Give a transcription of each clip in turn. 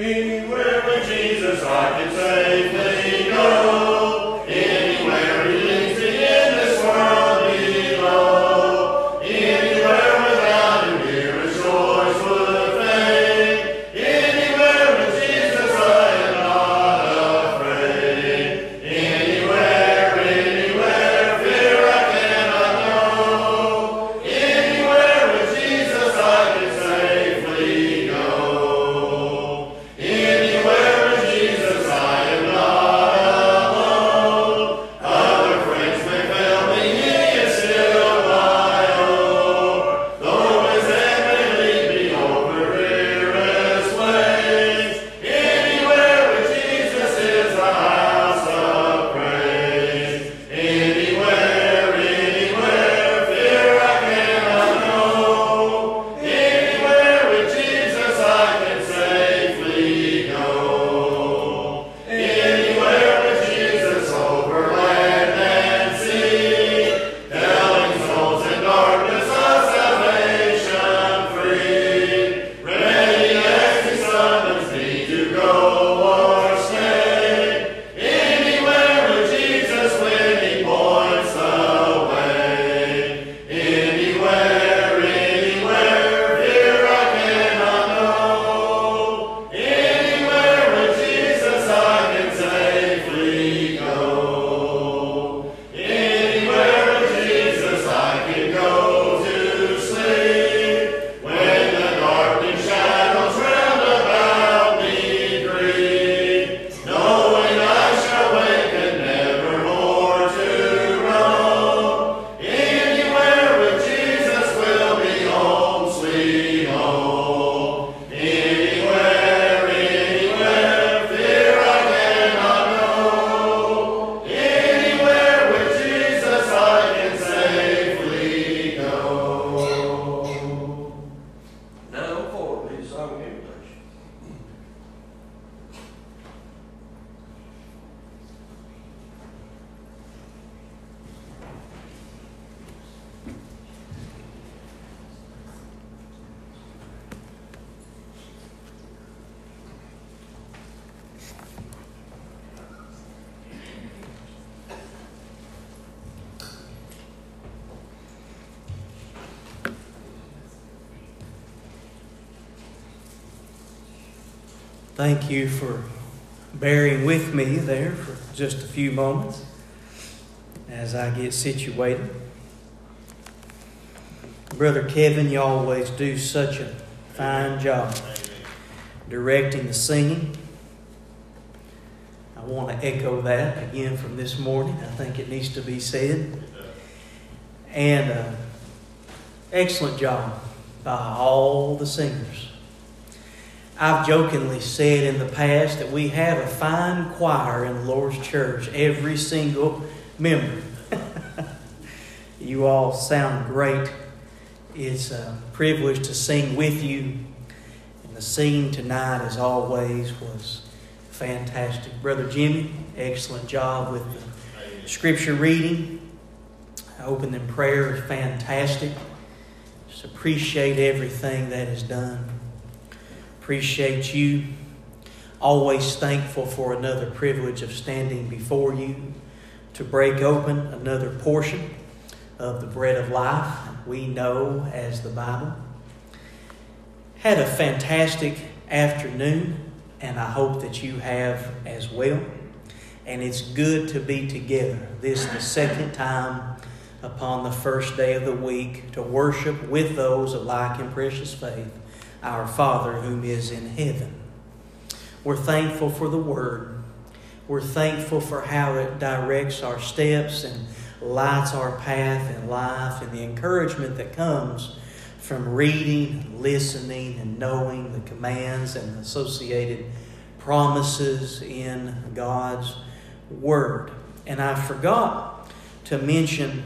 Anywhere with Jesus I can safely go. Thank you for bearing with me there for just a few moments as I get situated. Brother Kevin, you always do such a fine job directing the singing. I want to echo that again from this morning. I think it needs to be said. And uh, excellent job by all the singers. I've jokingly said in the past that we have a fine choir in the Lord's church, every single member. you all sound great. It's a privilege to sing with you. And the singing tonight, as always, was fantastic. Brother Jimmy, excellent job with the scripture reading. Open in prayer is fantastic. Just appreciate everything that is done. Appreciate you. Always thankful for another privilege of standing before you to break open another portion of the bread of life we know as the Bible. Had a fantastic afternoon, and I hope that you have as well. And it's good to be together. This is the second time upon the first day of the week to worship with those of like and precious faith, our Father whom is in heaven. We're thankful for the Word. We're thankful for how it directs our steps and lights our path in life and the encouragement that comes from reading, and listening, and knowing the commands and associated promises in God's Word. And I forgot to mention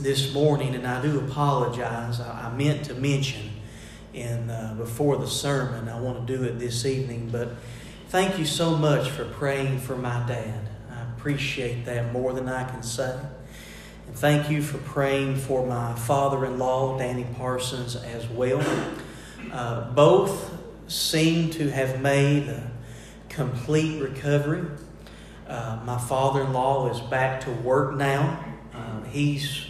this morning, and I do apologize. I I meant to mention in uh, before the sermon. I want to do it this evening, but thank you so much for praying for my dad. I appreciate that more than I can say. And thank you for praying for my father-in-law, Danny Parsons, as well. Uh, both seem to have made a complete recovery. Uh, my father in law is back to work now. Uh, he's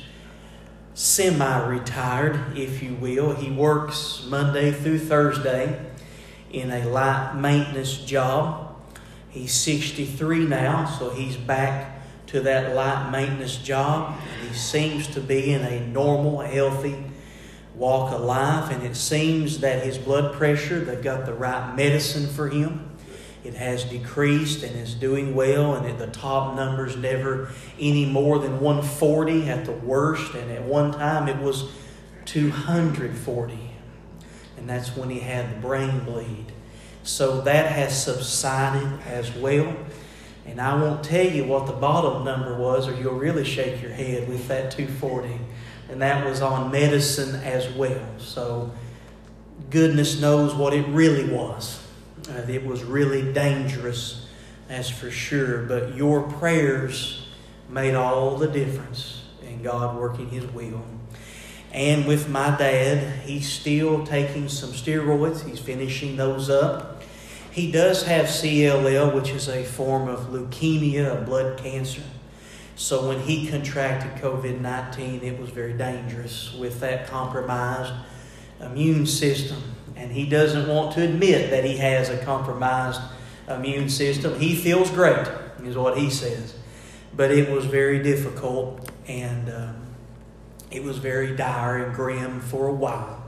semi retired, if you will. He works Monday through Thursday in a light maintenance job. He's 63 now, so he's back to that light maintenance job. And he seems to be in a normal, healthy walk of life. And it seems that his blood pressure, they've got the right medicine for him. It has decreased and is doing well, and at the top numbers never any more than 140 at the worst, and at one time it was 240. And that's when he had the brain bleed. So that has subsided as well. And I won't tell you what the bottom number was, or you'll really shake your head with that 240. And that was on medicine as well. So goodness knows what it really was. Uh, it was really dangerous, that's for sure. But your prayers made all the difference in God working His will. And with my dad, he's still taking some steroids. He's finishing those up. He does have CLL, which is a form of leukemia, a blood cancer. So when he contracted COVID 19, it was very dangerous with that compromised immune system. And he doesn't want to admit that he has a compromised immune system. He feels great, is what he says. But it was very difficult and um, it was very dire and grim for a while.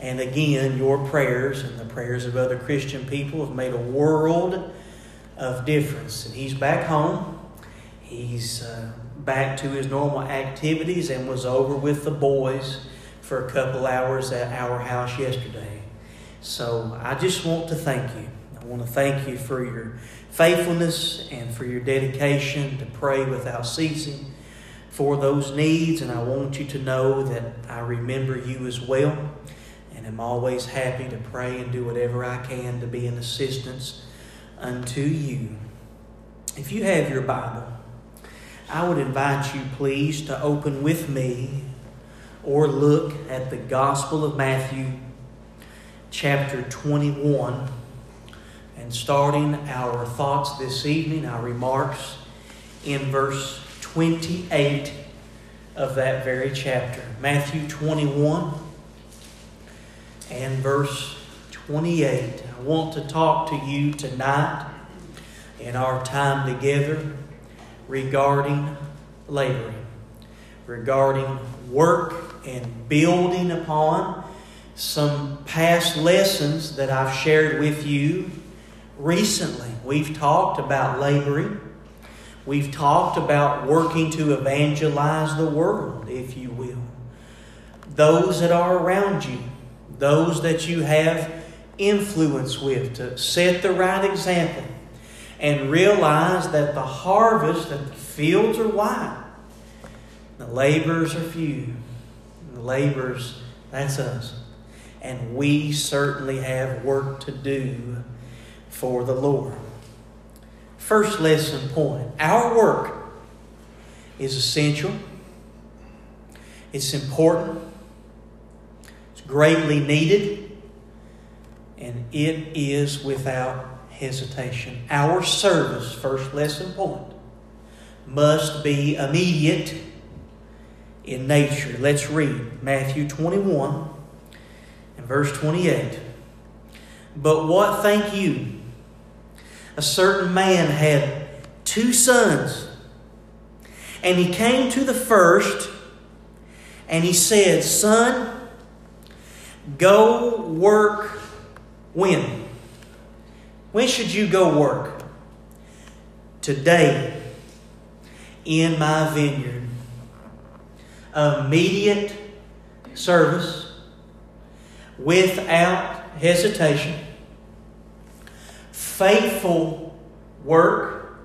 And again, your prayers and the prayers of other Christian people have made a world of difference. And he's back home. He's uh, back to his normal activities and was over with the boys for a couple hours at our house yesterday. So I just want to thank you. I want to thank you for your faithfulness and for your dedication to pray without ceasing for those needs. And I want you to know that I remember you as well. And am always happy to pray and do whatever I can to be an assistance unto you. If you have your Bible, I would invite you, please, to open with me or look at the Gospel of Matthew chapter 21 and starting our thoughts this evening, our remarks in verse 28 of that very chapter. Matthew 21 and verse 28. I want to talk to you tonight in our time together regarding laboring, regarding work and building upon some past lessons that I've shared with you recently. We've talked about laboring. We've talked about working to evangelize the world, if you will. Those that are around you, those that you have influence with, to set the right example and realize that the harvest, that the fields are wide, the laborers are few. The laborers, that's us and we certainly have work to do for the Lord. First lesson point our work is essential, it's important, it's greatly needed, and it is without hesitation. Our service, first lesson point, must be immediate in nature. Let's read Matthew 21 verse 28. But what think you? A certain man had two sons. And he came to the first and he said, Son, go work when? When should you go work? Today in my vineyard. Immediate service without hesitation, faithful work,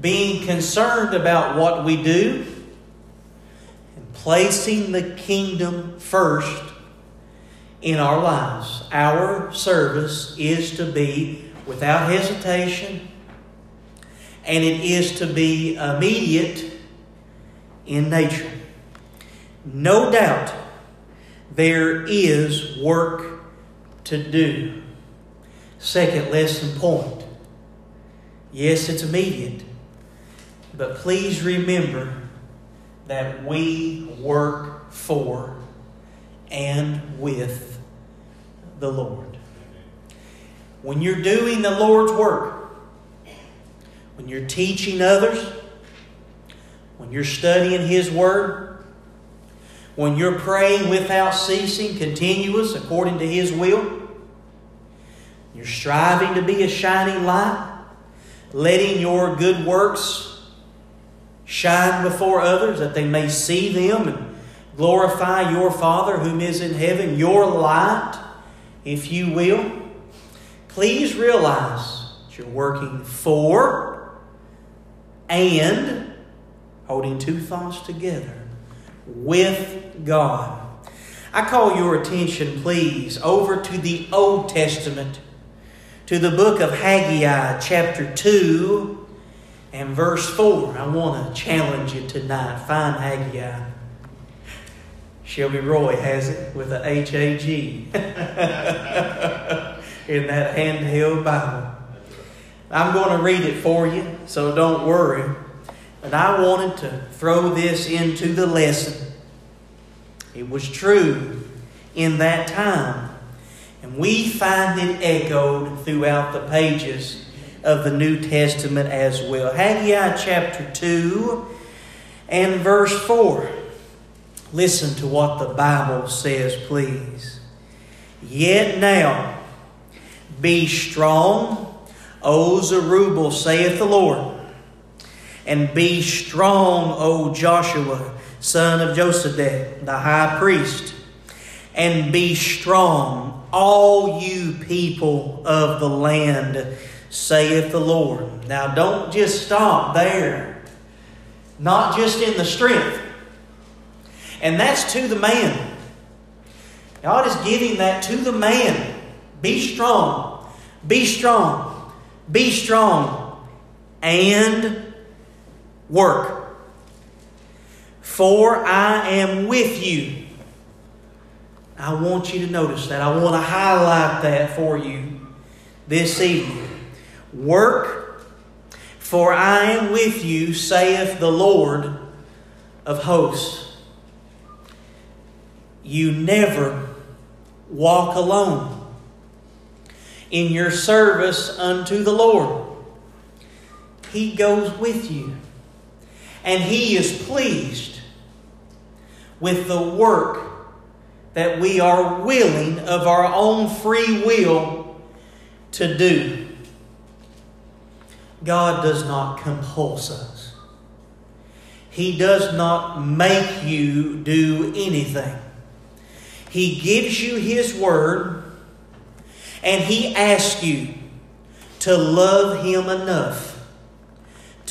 being concerned about what we do, and placing the kingdom first in our lives. Our service is to be without hesitation, and it is to be immediate in nature. No doubt there is work to do. Second lesson point. Yes, it's immediate, but please remember that we work for and with the Lord. When you're doing the Lord's work, when you're teaching others, when you're studying His Word, when you're praying without ceasing, continuous, according to His will, you're striving to be a shining light, letting your good works shine before others that they may see them and glorify your Father whom is in heaven, your light, if you will. Please realize that you're working for and holding two thoughts together with God. I call your attention, please, over to the Old Testament, to the book of Haggai, chapter 2 and verse 4. I want to challenge you tonight. Find Haggai. Shelby Roy has it with a H A G in that handheld Bible. I'm going to read it for you, so don't worry. But I wanted to throw this into the lesson. It was true in that time. And we find it echoed throughout the pages of the New Testament as well. Haggai chapter 2 and verse 4. Listen to what the Bible says, please. Yet now, be strong, O Zerubbabel, saith the Lord, and be strong, O Joshua, son of Josedech, the high priest, and be strong, all you people of the land, saith the Lord. Now, don't just stop there, not just in the strength. And that's to the man. God is giving that to the man. Be strong. Be strong. Be strong. And work. For I am with you. I want you to notice that. I want to highlight that for you this evening. Work, for I am with you, saith the Lord of hosts. You never walk alone in your service unto the Lord. He goes with you, and He is pleased with the work that we are willing of our own free will to do. God does not compulse us. He does not make you do anything. He gives you His Word and He asks you to love Him enough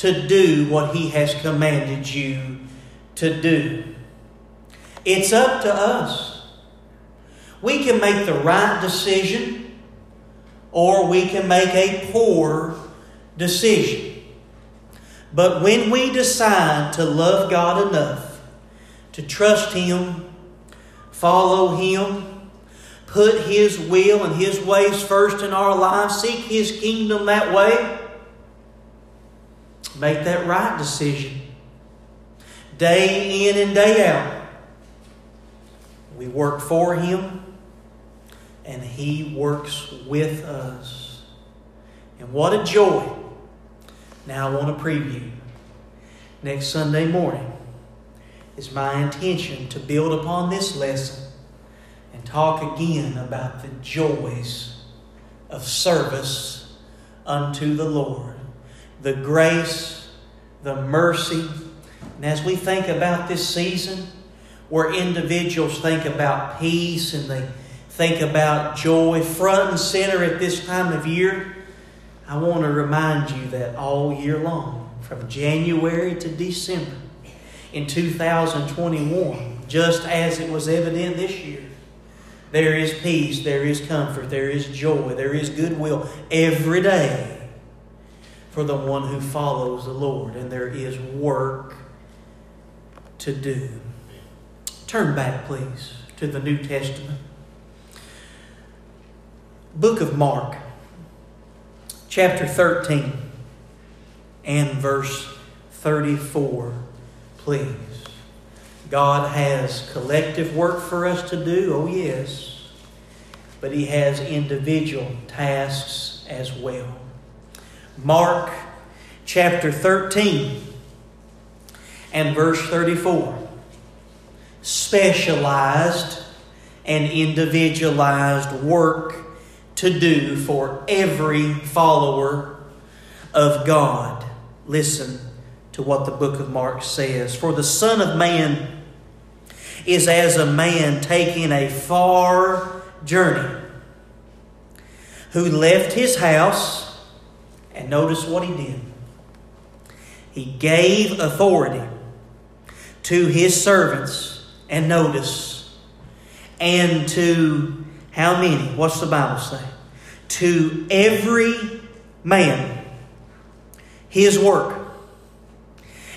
to do what He has commanded you to do. It's up to us. We can make the right decision or we can make a poor decision. But when we decide to love God enough to trust Him, follow Him, put His will and His ways first in our lives, seek His kingdom that way, make that right decision day in and day out. We work for Him and He works with us. And what a joy! Now I want to preview. Next Sunday morning is my intention to build upon this lesson and talk again about the joys of service unto the Lord, the grace, the mercy. And as we think about this season, where individuals think about peace and they think about joy front and center at this time of year, I want to remind you that all year long, from January to December in 2021, just as it was evident this year, there is peace, there is comfort, there is joy, there is goodwill every day for the one who follows the Lord, and there is work to do. Turn back, please, to the New Testament. Book of Mark. chapter 13 and verse 34, please. God has collective work for us to do, oh yes, but He has individual tasks as well. Mark chapter 13 and verse 34. Specialized and individualized work to do for every follower of God. Listen to what the book of Mark says. For the Son of Man is as a man taking a far journey who left his house, and notice what he did. He gave authority to his servants, and notice, and to how many? What's the Bible say? To every man his work,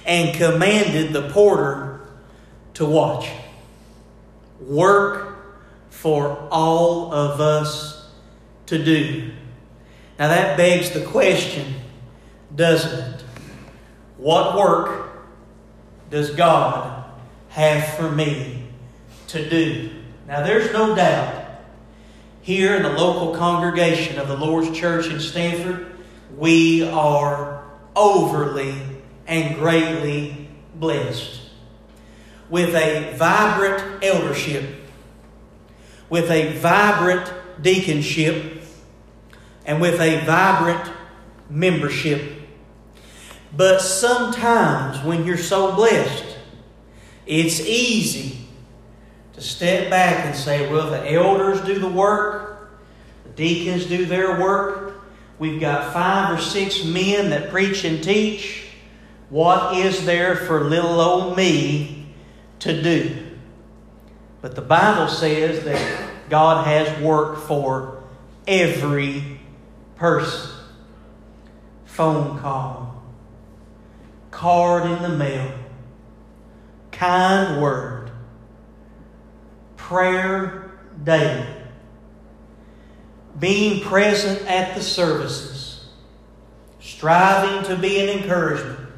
and commanded the porter to watch. Work for all of us to do. Now that begs the question, doesn't it? What work does God have for me to do? Now there's no doubt here in the local congregation of the Lord's Church in Stanford, we are overly and greatly blessed with a vibrant eldership, with a vibrant deaconship, and with a vibrant membership. But sometimes when you're so blessed, it's easy to step back and say, well, the elders do the work, the deacons do their work. We've got five or six men that preach and teach. What is there for little old me to do? But the Bible says that God has work for every person. Phone call, card in the mail, kind word, prayer daily, being present at the services, striving to be an encouragement.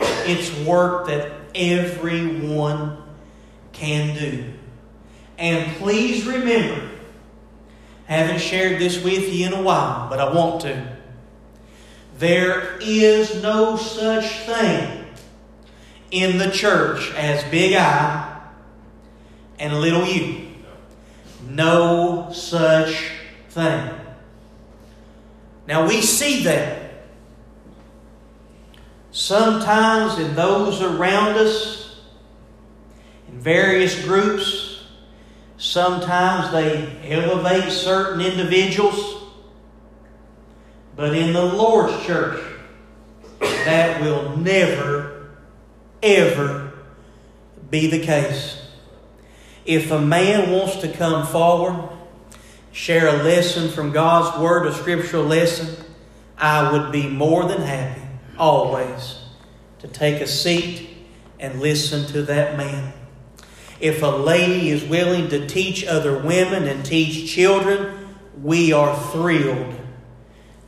It's work that everyone can do. And please remember, haven't shared this with you in a while, but I want to. There is no such thing in the church as big I and little you. No such thing. Now we see that sometimes in those around us, in various groups, sometimes they elevate certain individuals. But in the Lord's church, that will never, ever be the case. If a man wants to come forward, share a lesson from God's Word, a scriptural lesson, I would be more than happy, always, to take a seat and listen to that man. If a lady is willing to teach other women and teach children, we are thrilled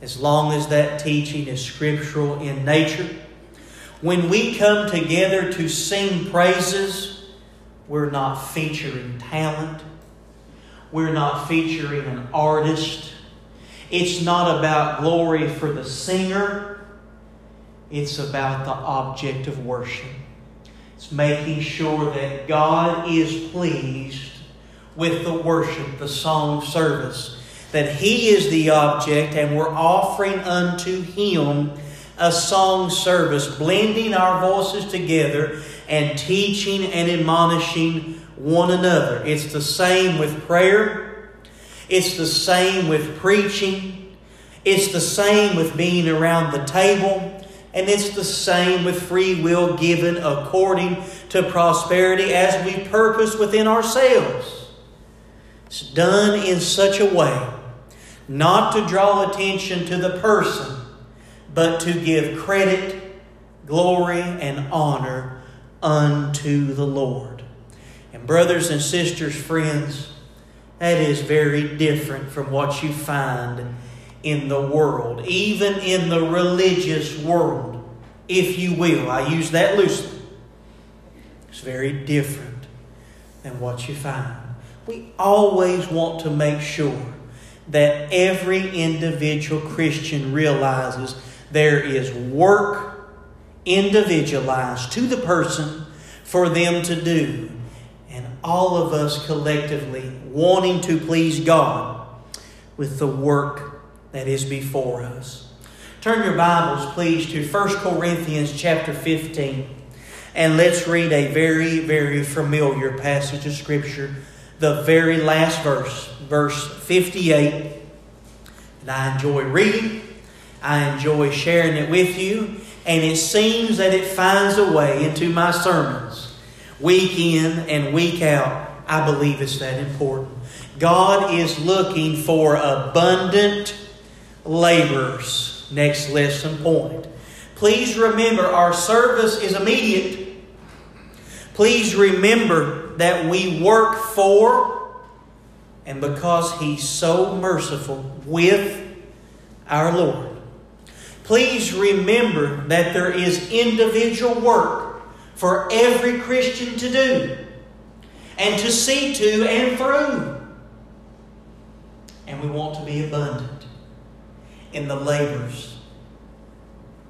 as long as that teaching is scriptural in nature. When we come together to sing praises, we're not featuring talent. We're not featuring an artist. It's not about glory for the singer. It's about the object of worship. It's making sure that God is pleased with the worship, the song service that He is the object and we're offering unto Him a song service, blending our voices together and teaching and admonishing one another. It's the same with prayer, it's the same with preaching, it's the same with being around the table. And it's the same with free will given according to prosperity as we purpose within ourselves. It's done in such a way not to draw attention to the person, but to give credit, glory, and honor unto the Lord. And, brothers and sisters, friends, that is very different from what you find in the world, even in the religious world, if you will. I use that loosely. It's very different than what you find. We always want to make sure that every individual Christian realizes there is work individualized to the person for them to do. And all of us collectively wanting to please God with the work that is before us. Turn your Bibles, please, to 1 Corinthians chapter 15. And let's read a very, very familiar passage of Scripture, the very last verse, verse 58. And I enjoy reading, I enjoy sharing it with you, and it seems that it finds a way into my sermons week in and week out. I believe it's that important. God is looking for abundant laborers. Next lesson point. Please remember our service is immediate. Please remember that we work for and because He's so merciful with our Lord. Please remember that there is individual work for every Christian to do and to see to and through. And we want to be abundant in the labors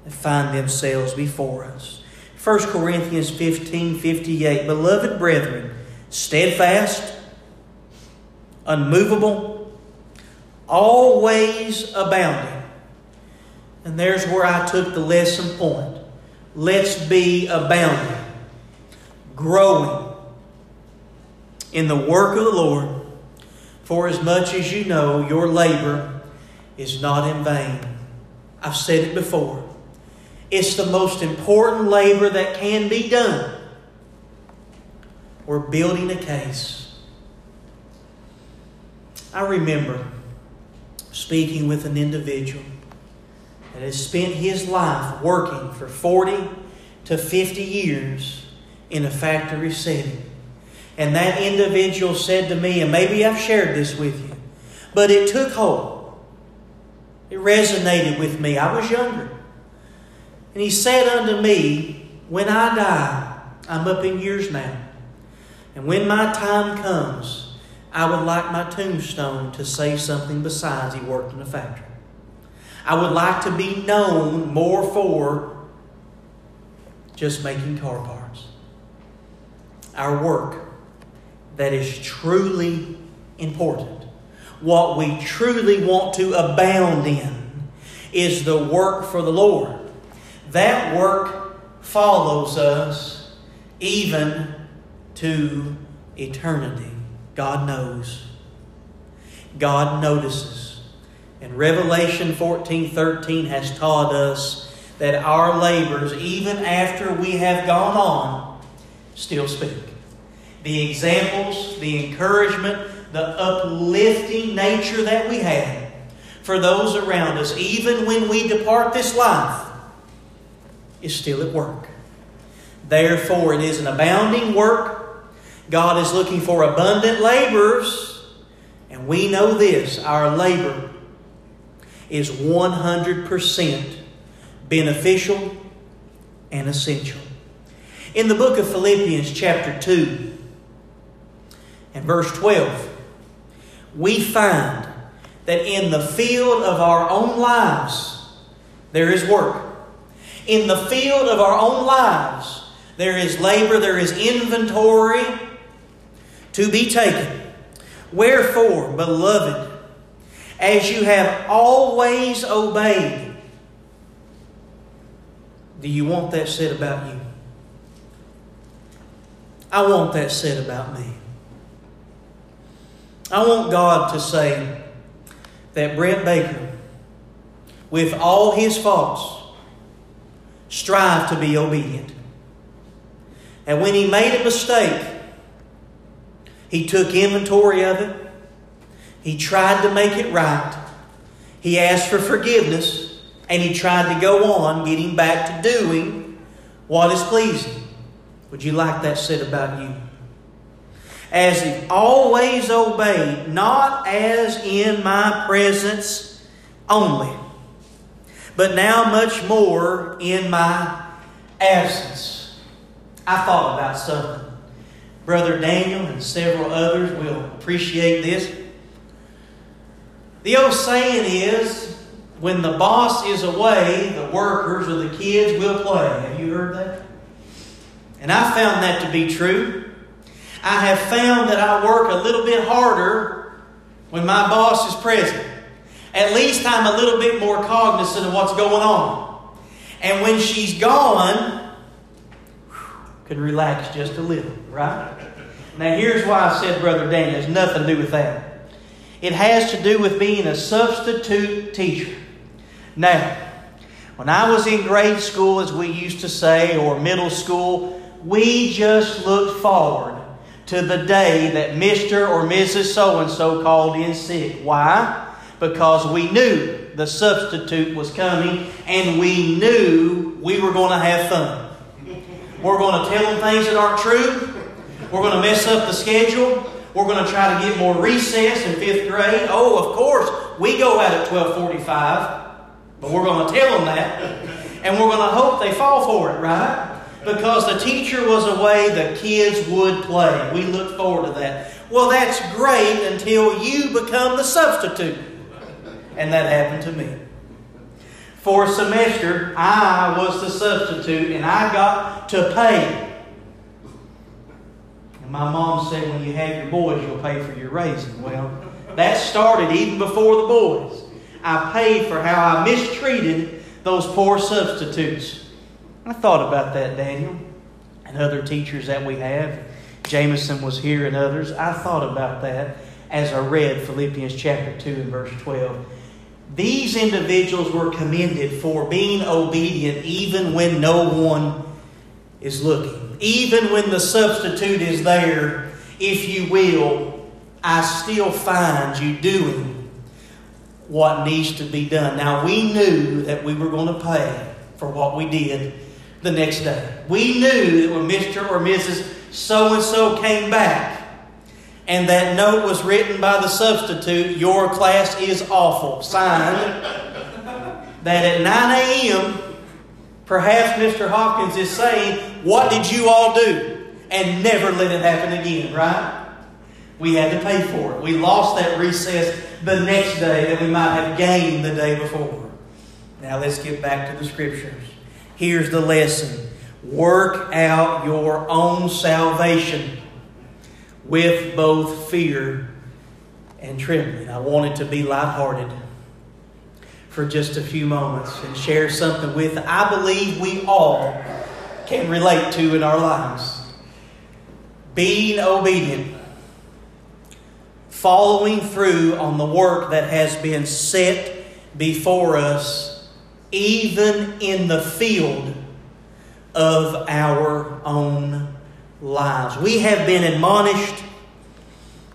that find themselves before us. 1 Corinthians 15 58. Beloved brethren, steadfast, unmovable, always abounding. And there's where I took the lesson point. Let's be abounding, growing in the work of the Lord, for as much as you know your labor is not in vain. I've said it before. It's the most important labor that can be done. We're building a case. I remember speaking with an individual that has spent his life working for 40 to 50 years in a factory setting. And that individual said to me, and maybe I've shared this with you, but it took hold. It resonated with me. I was younger. And he said unto me, When I die, I'm up in years now, and when my time comes, I would like my tombstone to say something besides he worked in a factory. I would like to be known more for just making car parts. Our work that is truly important, what we truly want to abound in, is the work for the Lord. That work follows us even to eternity. God knows. God notices. And Revelation 14 13 has taught us that our labors, even after we have gone on, still speak. The examples, the encouragement, the uplifting nature that we have for those around us, even when we depart this life, is still at work. Therefore, it is an abounding work. God is looking for abundant laborers. And we know this our labor is 100% beneficial and essential. In the book of Philippians, chapter 2, and verse 12, we find that in the field of our own lives, there is work. In the field of our own lives, there is labor, there is inventory to be taken. Wherefore, beloved, as you have always obeyed, do you want that said about you? I want that said about me. I want God to say that Brent Baker, with all his faults, strive to be obedient. And when he made a mistake, he took inventory of it. He tried to make it right. He asked for forgiveness. And he tried to go on getting back to doing what is pleasing. Would you like that said about you? As he always obeyed, not as in my presence only, but now much more in my absence. I thought about something. Brother Daniel and several others will appreciate this. The old saying is when the boss is away, the workers or the kids will play. Have you heard that? And I found that to be true. I have found that I work a little bit harder when my boss is present. At least I'm a little bit more cognizant of what's going on. And when she's gone, can relax just a little, right? Now, here's why I said, Brother Daniel, has nothing to do with that. It has to do with being a substitute teacher. Now, when I was in grade school, as we used to say, or middle school, we just looked forward to the day that Mr. or Mrs. So and so called in sick. Why? Because we knew the substitute was coming and we knew we were going to have fun. We're going to tell them things that aren't true. We're going to mess up the schedule. We're going to try to get more recess in fifth grade. Oh, of course, we go out at 1245, but we're going to tell them that. And we're going to hope they fall for it, right? Because the teacher was away, the kids would play. We look forward to that. Well, that's great until you become the substitute. And that happened to me. For a semester, I was the substitute and I got to pay. And my mom said, when you have your boys, you'll pay for your raising. Well, that started even before the boys. I paid for how I mistreated those poor substitutes. I thought about that, Daniel, and other teachers that we have. Jameson was here and others. I thought about that as I read Philippians chapter 2 and verse 12. These individuals were commended for being obedient even when no one is looking. Even when the substitute is there, if you will, I still find you doing what needs to be done. Now, we knew that we were going to pay for what we did the next day. We knew that when Mr. or Mrs. So and so came back and that note was written by the substitute, your class is awful, signed, that at 9 a.m., perhaps Mr. Hopkins is saying, What did you all do? And never let it happen again, right? We had to pay for it. We lost that recess the next day that we might have gained the day before. Now let's get back to the scriptures. Here's the lesson work out your own salvation with both fear and trembling. I wanted to be lighthearted for just a few moments and share something with I believe we all can relate to in our lives. Being obedient, following through on the work that has been set before us even in the field of our own lives. We have been admonished,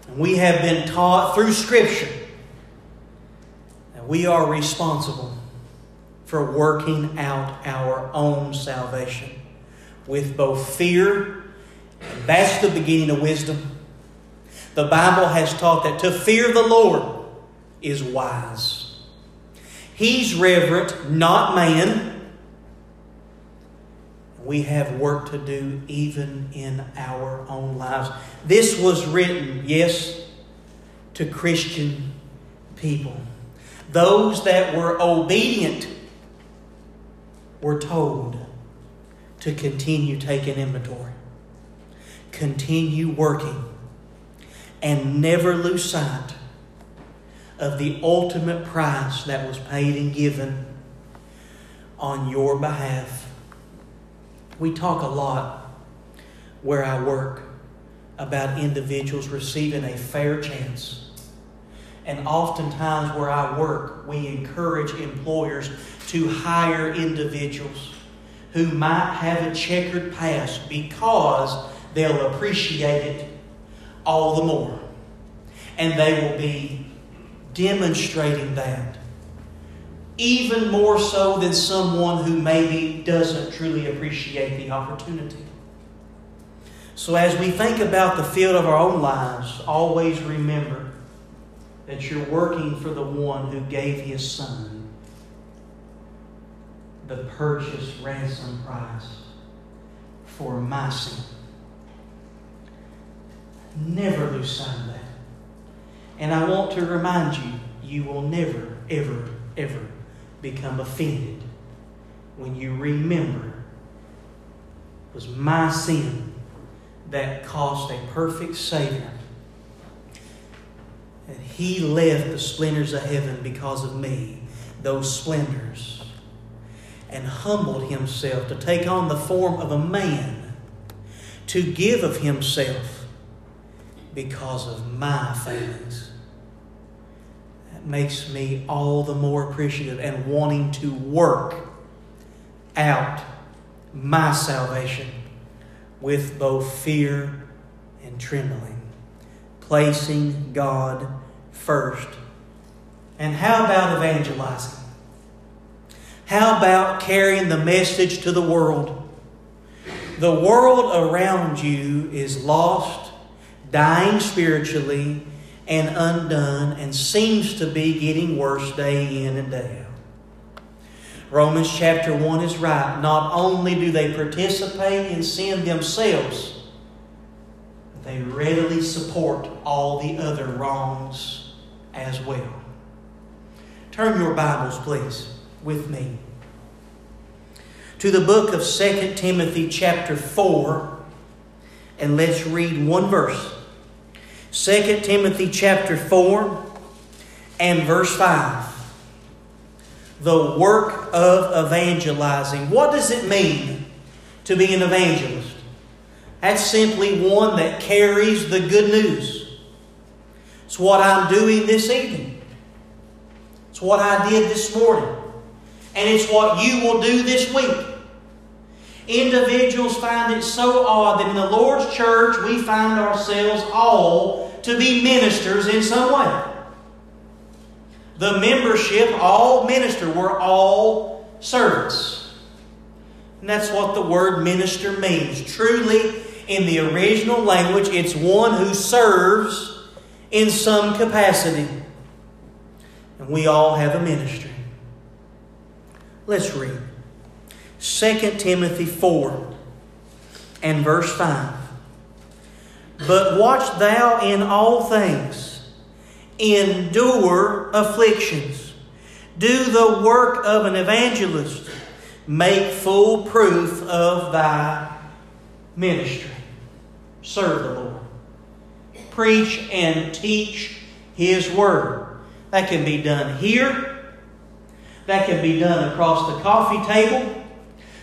and we have been taught through Scripture that we are responsible for working out our own salvation with both fear, and that's the beginning of wisdom. The Bible has taught that to fear the Lord is wise. He's reverent, not man. We have work to do even in our own lives. This was written, yes, to Christian people. Those that were obedient were told to continue taking inventory, continue working, and never lose sight of the ultimate price that was paid and given on your behalf. We talk a lot where I work about individuals receiving a fair chance. And oftentimes, where I work, we encourage employers to hire individuals who might have a checkered past because they'll appreciate it all the more. And they will be demonstrating that. Even more so than someone who maybe doesn't truly appreciate the opportunity. So, as we think about the field of our own lives, always remember that you're working for the one who gave his son the purchase ransom price for my sin. Never lose sight of that. And I want to remind you, you will never, ever, ever become offended when you remember it was my sin that cost a perfect Savior. And He left the splendors of heaven because of me, those splendors, and humbled Himself to take on the form of a man, to give of Himself because of my failings. Makes me all the more appreciative and wanting to work out my salvation with both fear and trembling, placing God first. And how about evangelizing? How about carrying the message to the world? The world around you is lost, dying spiritually, and undone, and seems to be getting worse day in and day out. Romans chapter 1 is right. Not only do they participate in sin themselves, but they readily support all the other wrongs as well. Turn your Bibles, please, with me to the book of 2 Timothy, chapter 4, and let's read one verse. 2 Timothy, chapter 4, and verse 5 the work of evangelizing. What does it mean to be an evangelist? That's simply one that carries the good news. It's what I'm doing this evening. It's what I did this morning. And it's what you will do this week. Individuals find it so odd that in the Lord's church we find ourselves all to be ministers in some way. The membership, all minister, we're all servants. And that's what the word minister means. Truly, in the original language, it's one who serves in some capacity. And we all have a ministry. Let's read 2 Timothy 4 and verse 5. But watch thou in all things endure afflictions. Do the work of an evangelist. Make full proof of thy ministry. Serve the Lord. Preach and teach His Word. That can be done here. That can be done across the coffee table.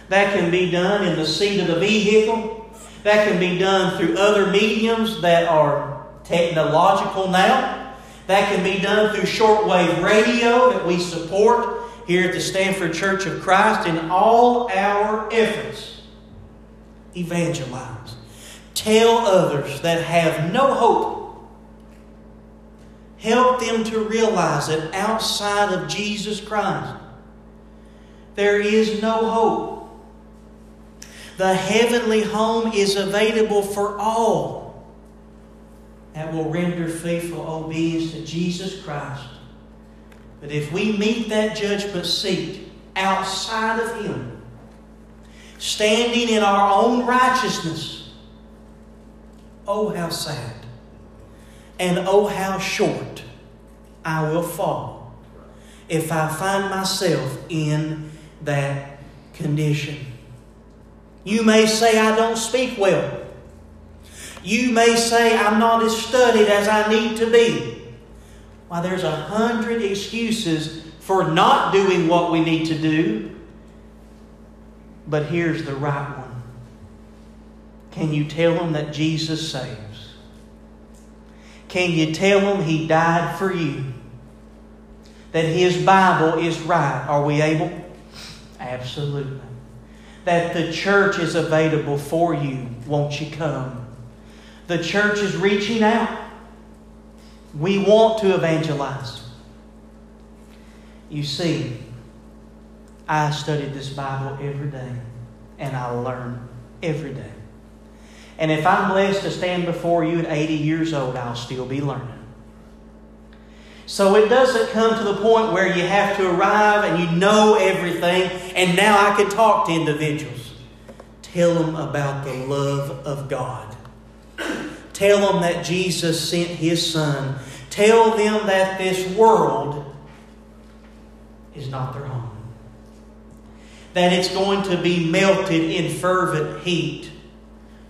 That can be done in the seat of the vehicle. That can be done through other mediums that are technological now. That can be done through shortwave radio that we support here at the Stanford Church of Christ in all our efforts. Evangelize. Tell others that have no hope. Help them to realize that outside of Jesus Christ, there is no hope. The heavenly home is available for all that will render faithful obedience to Jesus Christ. But if we meet that judgment seat outside of Him, standing in our own righteousness, oh, how sad. And oh, how short I will fall if I find myself in that condition. You may say I don't speak well. You may say, I'm not as studied as I need to be. Why, there's a hundred excuses for not doing what we need to do. But here's the right one. Can you tell them that Jesus saves? Can you tell them He died for you? That His Bible is right? Are we able? Absolutely. That the church is available for you. Won't you come? The church is reaching out. We want to evangelize. You see, I studied this Bible every day, and I learn every day. And if I'm blessed to stand before you at 80 years old, I'll still be learning. So it doesn't come to the point where you have to arrive and you know everything, and now I can talk to individuals. Tell them about the love of God. Tell them that Jesus sent His Son. Tell them that this world is not their home. That it's going to be melted in fervent heat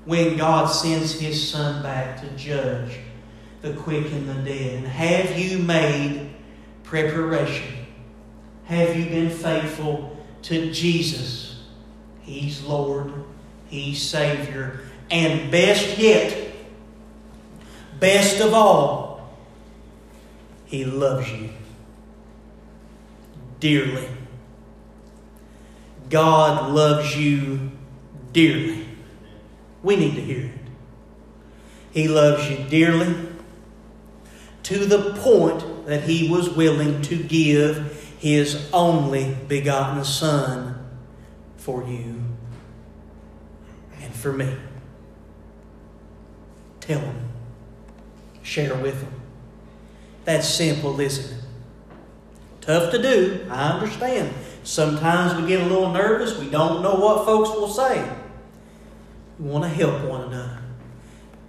when God sends His Son back to judge the quick and the dead. Have you made preparation? Have you been faithful to Jesus? He's Lord, He's Savior, and best yet, best of all, He loves you dearly. God loves you dearly. We need to hear it. He loves you dearly to the point that he was willing to give his only begotten Son for you and for me. Tell them. Share with them. That's simple, isn't it? Tough to do, I understand. Sometimes we get a little nervous. We don't know what folks will say. We want to help one another.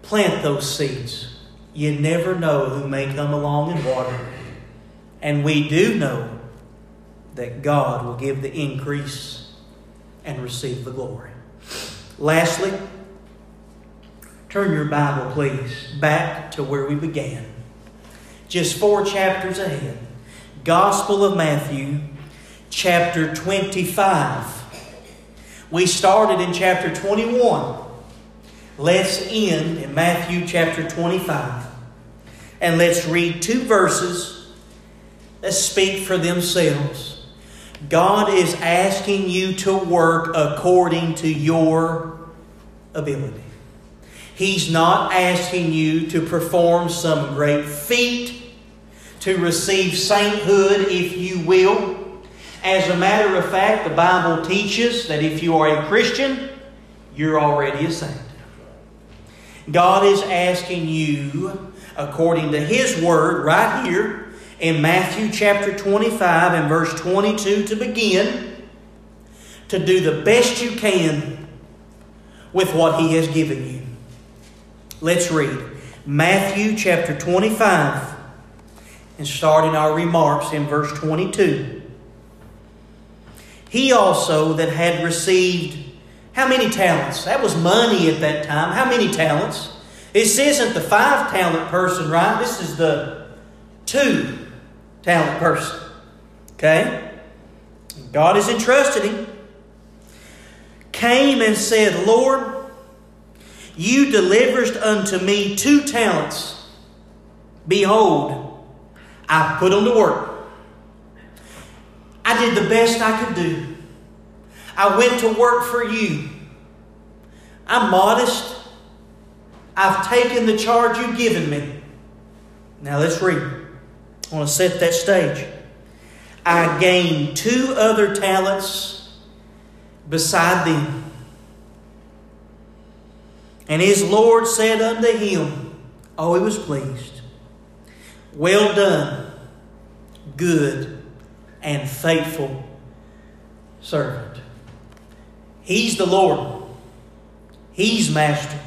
Plant those seeds. You never know who may come along and water. And we do know that God will give the increase and receive the glory. Lastly, turn your Bible, please, back to where we began. Just four chapters ahead. Gospel of Matthew, chapter 25. We started in chapter 21. Let's end in Matthew chapter 25. And let's read two verses that speak for themselves. God is asking you to work according to your ability. He's not asking you to perform some great feat, to receive sainthood, if you will. As a matter of fact, the Bible teaches that if you are a Christian, you're already a saint. God is asking you, according to His Word, right here in Matthew chapter 25 and verse 22 to begin, to do the best you can with what He has given you. Let's read Matthew chapter 25 and starting our remarks in verse 22. He also that had received how many talents? That was money at that time. How many talents? This isn't the five talent person, right? This is the two talent person. Okay? God has entrusted him. Came and said, Lord, you deliverest unto me two talents. Behold, I put them to work. I did the best I could do. I went to work for you. I'm modest. I've taken the charge you've given me. Now let's read. I want to set that stage. I gained two other talents beside them. And his Lord said unto him, Oh, he was pleased. Well done, good and faithful servant. He's the Lord. He's master.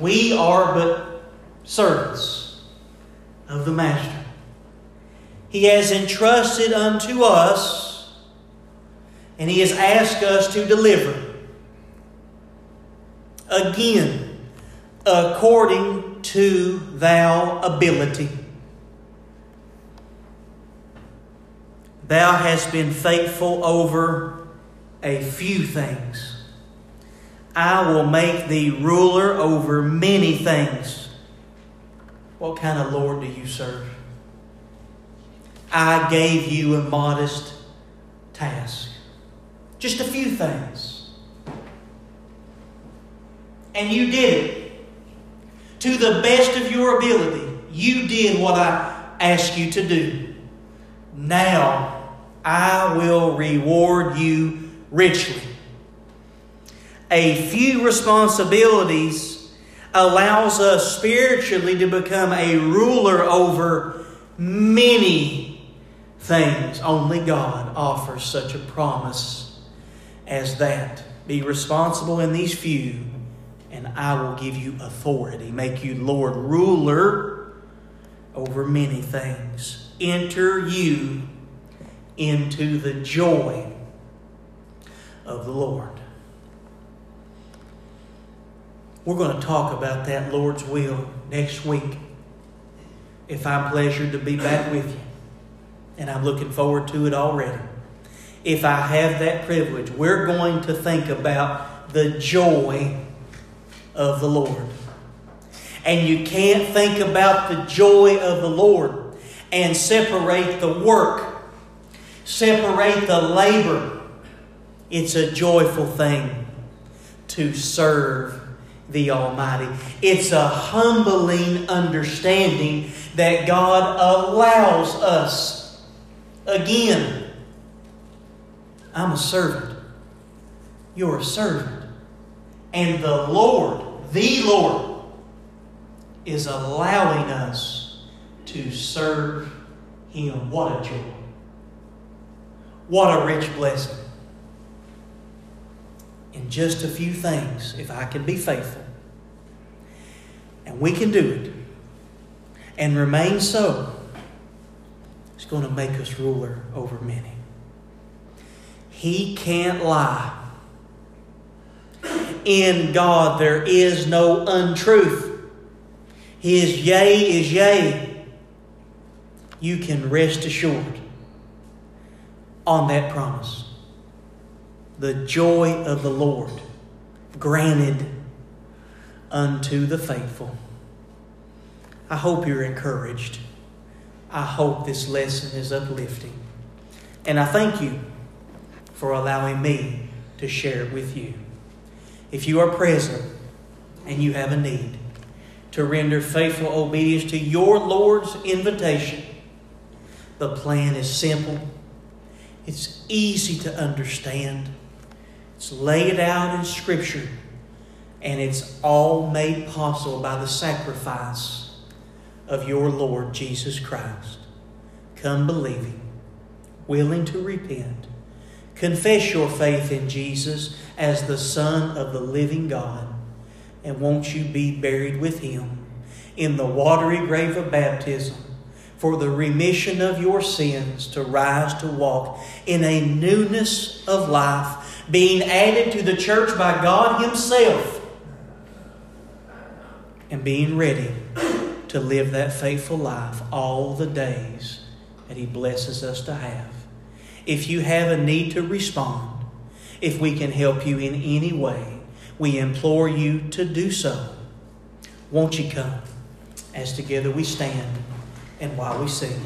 We are but servants of the master. He has entrusted unto us, and he has asked us to deliver. Again, according to thou ability. Thou hast been faithful over a few things. I will make thee ruler over many things. What kind of Lord do you serve? I gave you a modest task. Just a few things. And you did it. To the best of your ability, you did what I asked you to do. Now I will reward you richly. A few responsibilities allows us spiritually to become a ruler over many things. Only God offers such a promise as that. Be responsible in these few, and I will give you authority, make you Lord, ruler over many things. Enter you into the joy of the Lord. We're going to talk about that Lord's will next week. If I'm pleasured to be back with you, and I'm looking forward to it already. If I have that privilege, we're going to think about the joy of the Lord. And you can't think about the joy of the Lord and separate the work, separate the labor. It's a joyful thing to serve the Almighty. It's a humbling understanding that God allows us. Again, I'm a servant. You're a servant. And the Lord, the Lord, is allowing us to serve Him. What a joy. What a rich blessing in just a few things if I can be faithful. And we can do it and remain so. It's going to make us ruler over many. He can't lie. In God there is no untruth. His yea is yea. You can rest assured on that promise the joy of the Lord granted unto the faithful. I hope you're encouraged. I hope this lesson is uplifting. And I thank you for allowing me to share it with you. If you are present and you have a need to render faithful obedience to your Lord's invitation, the plan is simple, it's easy to understand. It's laid out in Scripture, and it's all made possible by the sacrifice of your Lord Jesus Christ. Come believing, willing to repent, confess your faith in Jesus as the Son of the living God, and won't you be buried with Him in the watery grave of baptism? for the remission of your sins to rise to walk in a newness of life, being added to the church by God Himself, and being ready to live that faithful life all the days that He blesses us to have. If you have a need to respond, if we can help you in any way, we implore you to do so. Won't you come as together we stand? and while we sing.